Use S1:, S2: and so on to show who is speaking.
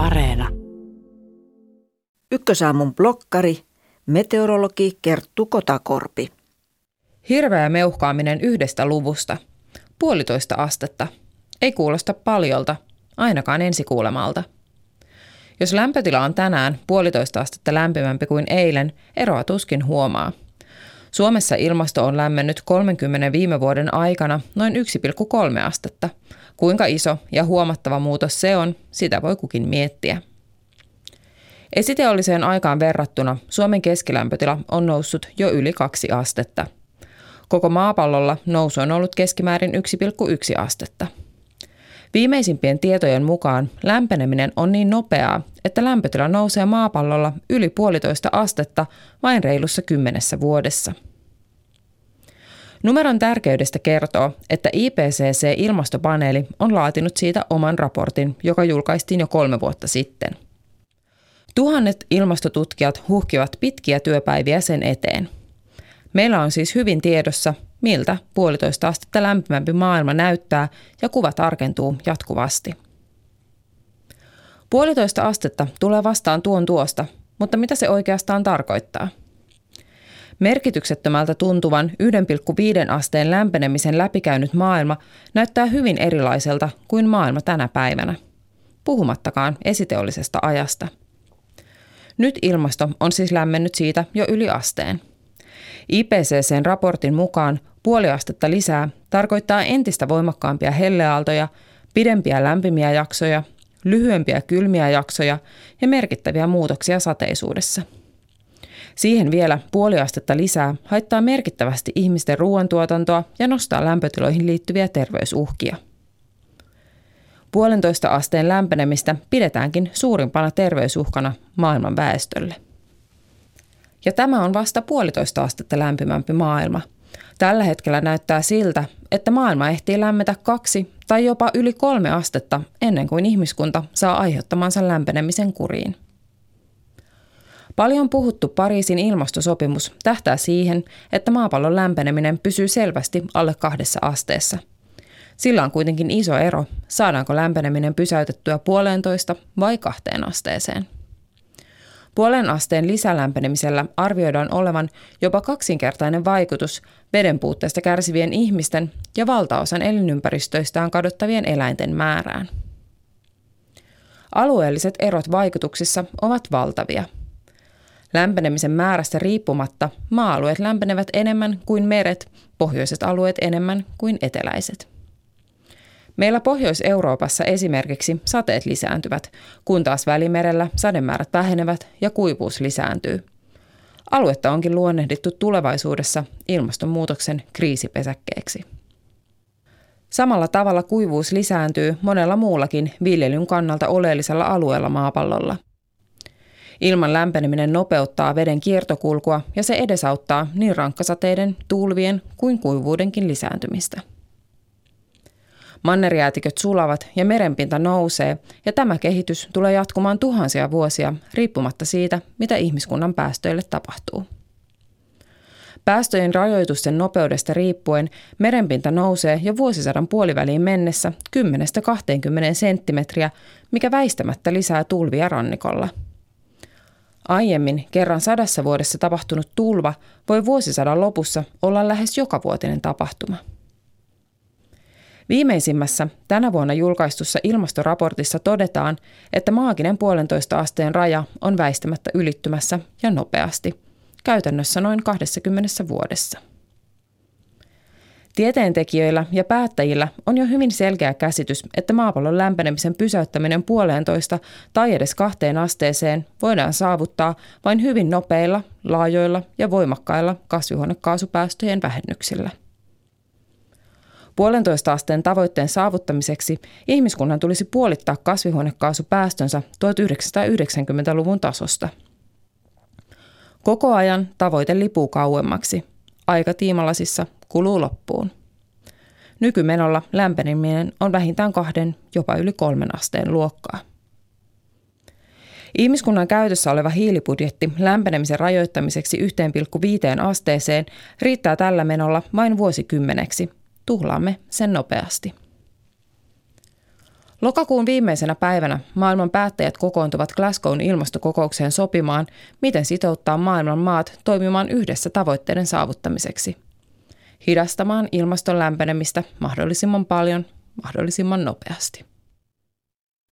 S1: Areena.
S2: Ykkösaamun blokkari, meteorologi Kerttu Kotakorpi.
S3: Hirveä meuhkaaminen yhdestä luvusta. Puolitoista astetta. Ei kuulosta paljolta, ainakaan ensikuulemalta. Jos lämpötila on tänään puolitoista astetta lämpimämpi kuin eilen, eroa tuskin huomaa. Suomessa ilmasto on lämmennyt 30 viime vuoden aikana noin 1,3 astetta. Kuinka iso ja huomattava muutos se on, sitä voi kukin miettiä. Esiteolliseen aikaan verrattuna Suomen keskilämpötila on noussut jo yli kaksi astetta. Koko maapallolla nousu on ollut keskimäärin 1,1 astetta. Viimeisimpien tietojen mukaan lämpeneminen on niin nopeaa, että lämpötila nousee maapallolla yli puolitoista astetta vain reilussa kymmenessä vuodessa. Numeron tärkeydestä kertoo, että IPCC-ilmastopaneeli on laatinut siitä oman raportin, joka julkaistiin jo kolme vuotta sitten. Tuhannet ilmastotutkijat huhkivat pitkiä työpäiviä sen eteen. Meillä on siis hyvin tiedossa, miltä puolitoista astetta lämpimämpi maailma näyttää ja kuva tarkentuu jatkuvasti. Puolitoista astetta tulee vastaan tuon tuosta, mutta mitä se oikeastaan tarkoittaa? Merkityksettömältä tuntuvan 1,5 asteen lämpenemisen läpikäynyt maailma näyttää hyvin erilaiselta kuin maailma tänä päivänä, puhumattakaan esiteollisesta ajasta. Nyt ilmasto on siis lämmennyt siitä jo yli asteen. IPCCn raportin mukaan puoli astetta lisää tarkoittaa entistä voimakkaampia helleaaltoja, pidempiä lämpimiä jaksoja, lyhyempiä kylmiä jaksoja ja merkittäviä muutoksia sateisuudessa. Siihen vielä puoli astetta lisää haittaa merkittävästi ihmisten ruoantuotantoa ja nostaa lämpötiloihin liittyviä terveysuhkia. Puolentoista asteen lämpenemistä pidetäänkin suurimpana terveysuhkana maailman väestölle. Ja tämä on vasta puolitoista astetta lämpimämpi maailma. Tällä hetkellä näyttää siltä, että maailma ehtii lämmetä kaksi tai jopa yli kolme astetta ennen kuin ihmiskunta saa aiheuttamansa lämpenemisen kuriin. Paljon puhuttu Pariisin ilmastosopimus tähtää siihen, että maapallon lämpeneminen pysyy selvästi alle kahdessa asteessa. Sillä on kuitenkin iso ero, saadaanko lämpeneminen pysäytettyä puolentoista vai kahteen asteeseen. Puolen asteen lisälämpenemisellä arvioidaan olevan jopa kaksinkertainen vaikutus veden puutteesta kärsivien ihmisten ja valtaosan elinympäristöistään kadottavien eläinten määrään. Alueelliset erot vaikutuksissa ovat valtavia. Lämpenemisen määrästä riippumatta maa-alueet lämpenevät enemmän kuin meret, pohjoiset alueet enemmän kuin eteläiset. Meillä Pohjois-Euroopassa esimerkiksi sateet lisääntyvät, kun taas Välimerellä sademäärät vähenevät ja kuivuus lisääntyy. Aluetta onkin luonnehdittu tulevaisuudessa ilmastonmuutoksen kriisipesäkkeeksi. Samalla tavalla kuivuus lisääntyy monella muullakin viljelyn kannalta oleellisella alueella maapallolla. Ilman lämpeneminen nopeuttaa veden kiertokulkua ja se edesauttaa niin rankkasateiden, tuulvien kuin kuivuudenkin lisääntymistä. Mannerjäätiköt sulavat ja merenpinta nousee, ja tämä kehitys tulee jatkumaan tuhansia vuosia riippumatta siitä, mitä ihmiskunnan päästöille tapahtuu. Päästöjen rajoitusten nopeudesta riippuen merenpinta nousee jo vuosisadan puoliväliin mennessä 10-20 senttimetriä, mikä väistämättä lisää tulvia rannikolla. Aiemmin kerran sadassa vuodessa tapahtunut tulva voi vuosisadan lopussa olla lähes jokavuotinen tapahtuma. Viimeisimmässä tänä vuonna julkaistussa ilmastoraportissa todetaan, että maaginen puolentoista asteen raja on väistämättä ylittymässä ja nopeasti, käytännössä noin 20 vuodessa. Tieteentekijöillä ja päättäjillä on jo hyvin selkeä käsitys, että maapallon lämpenemisen pysäyttäminen puoleentoista tai edes kahteen asteeseen voidaan saavuttaa vain hyvin nopeilla, laajoilla ja voimakkailla kasvihuonekaasupäästöjen vähennyksillä. Puolentoista asteen tavoitteen saavuttamiseksi ihmiskunnan tulisi puolittaa kasvihuonekaasupäästönsä 1990-luvun tasosta. Koko ajan tavoite lipuu kauemmaksi. Aika tiimalasissa kuluu loppuun. Nykymenolla lämpeneminen on vähintään kahden, jopa yli kolmen asteen luokkaa. Ihmiskunnan käytössä oleva hiilibudjetti lämpenemisen rajoittamiseksi 1,5 asteeseen riittää tällä menolla vain vuosikymmeneksi – tuhlaamme sen nopeasti. Lokakuun viimeisenä päivänä maailman päättäjät kokoontuvat Glasgown ilmastokokoukseen sopimaan, miten sitouttaa maailman maat toimimaan yhdessä tavoitteiden saavuttamiseksi. Hidastamaan ilmaston lämpenemistä mahdollisimman paljon, mahdollisimman nopeasti.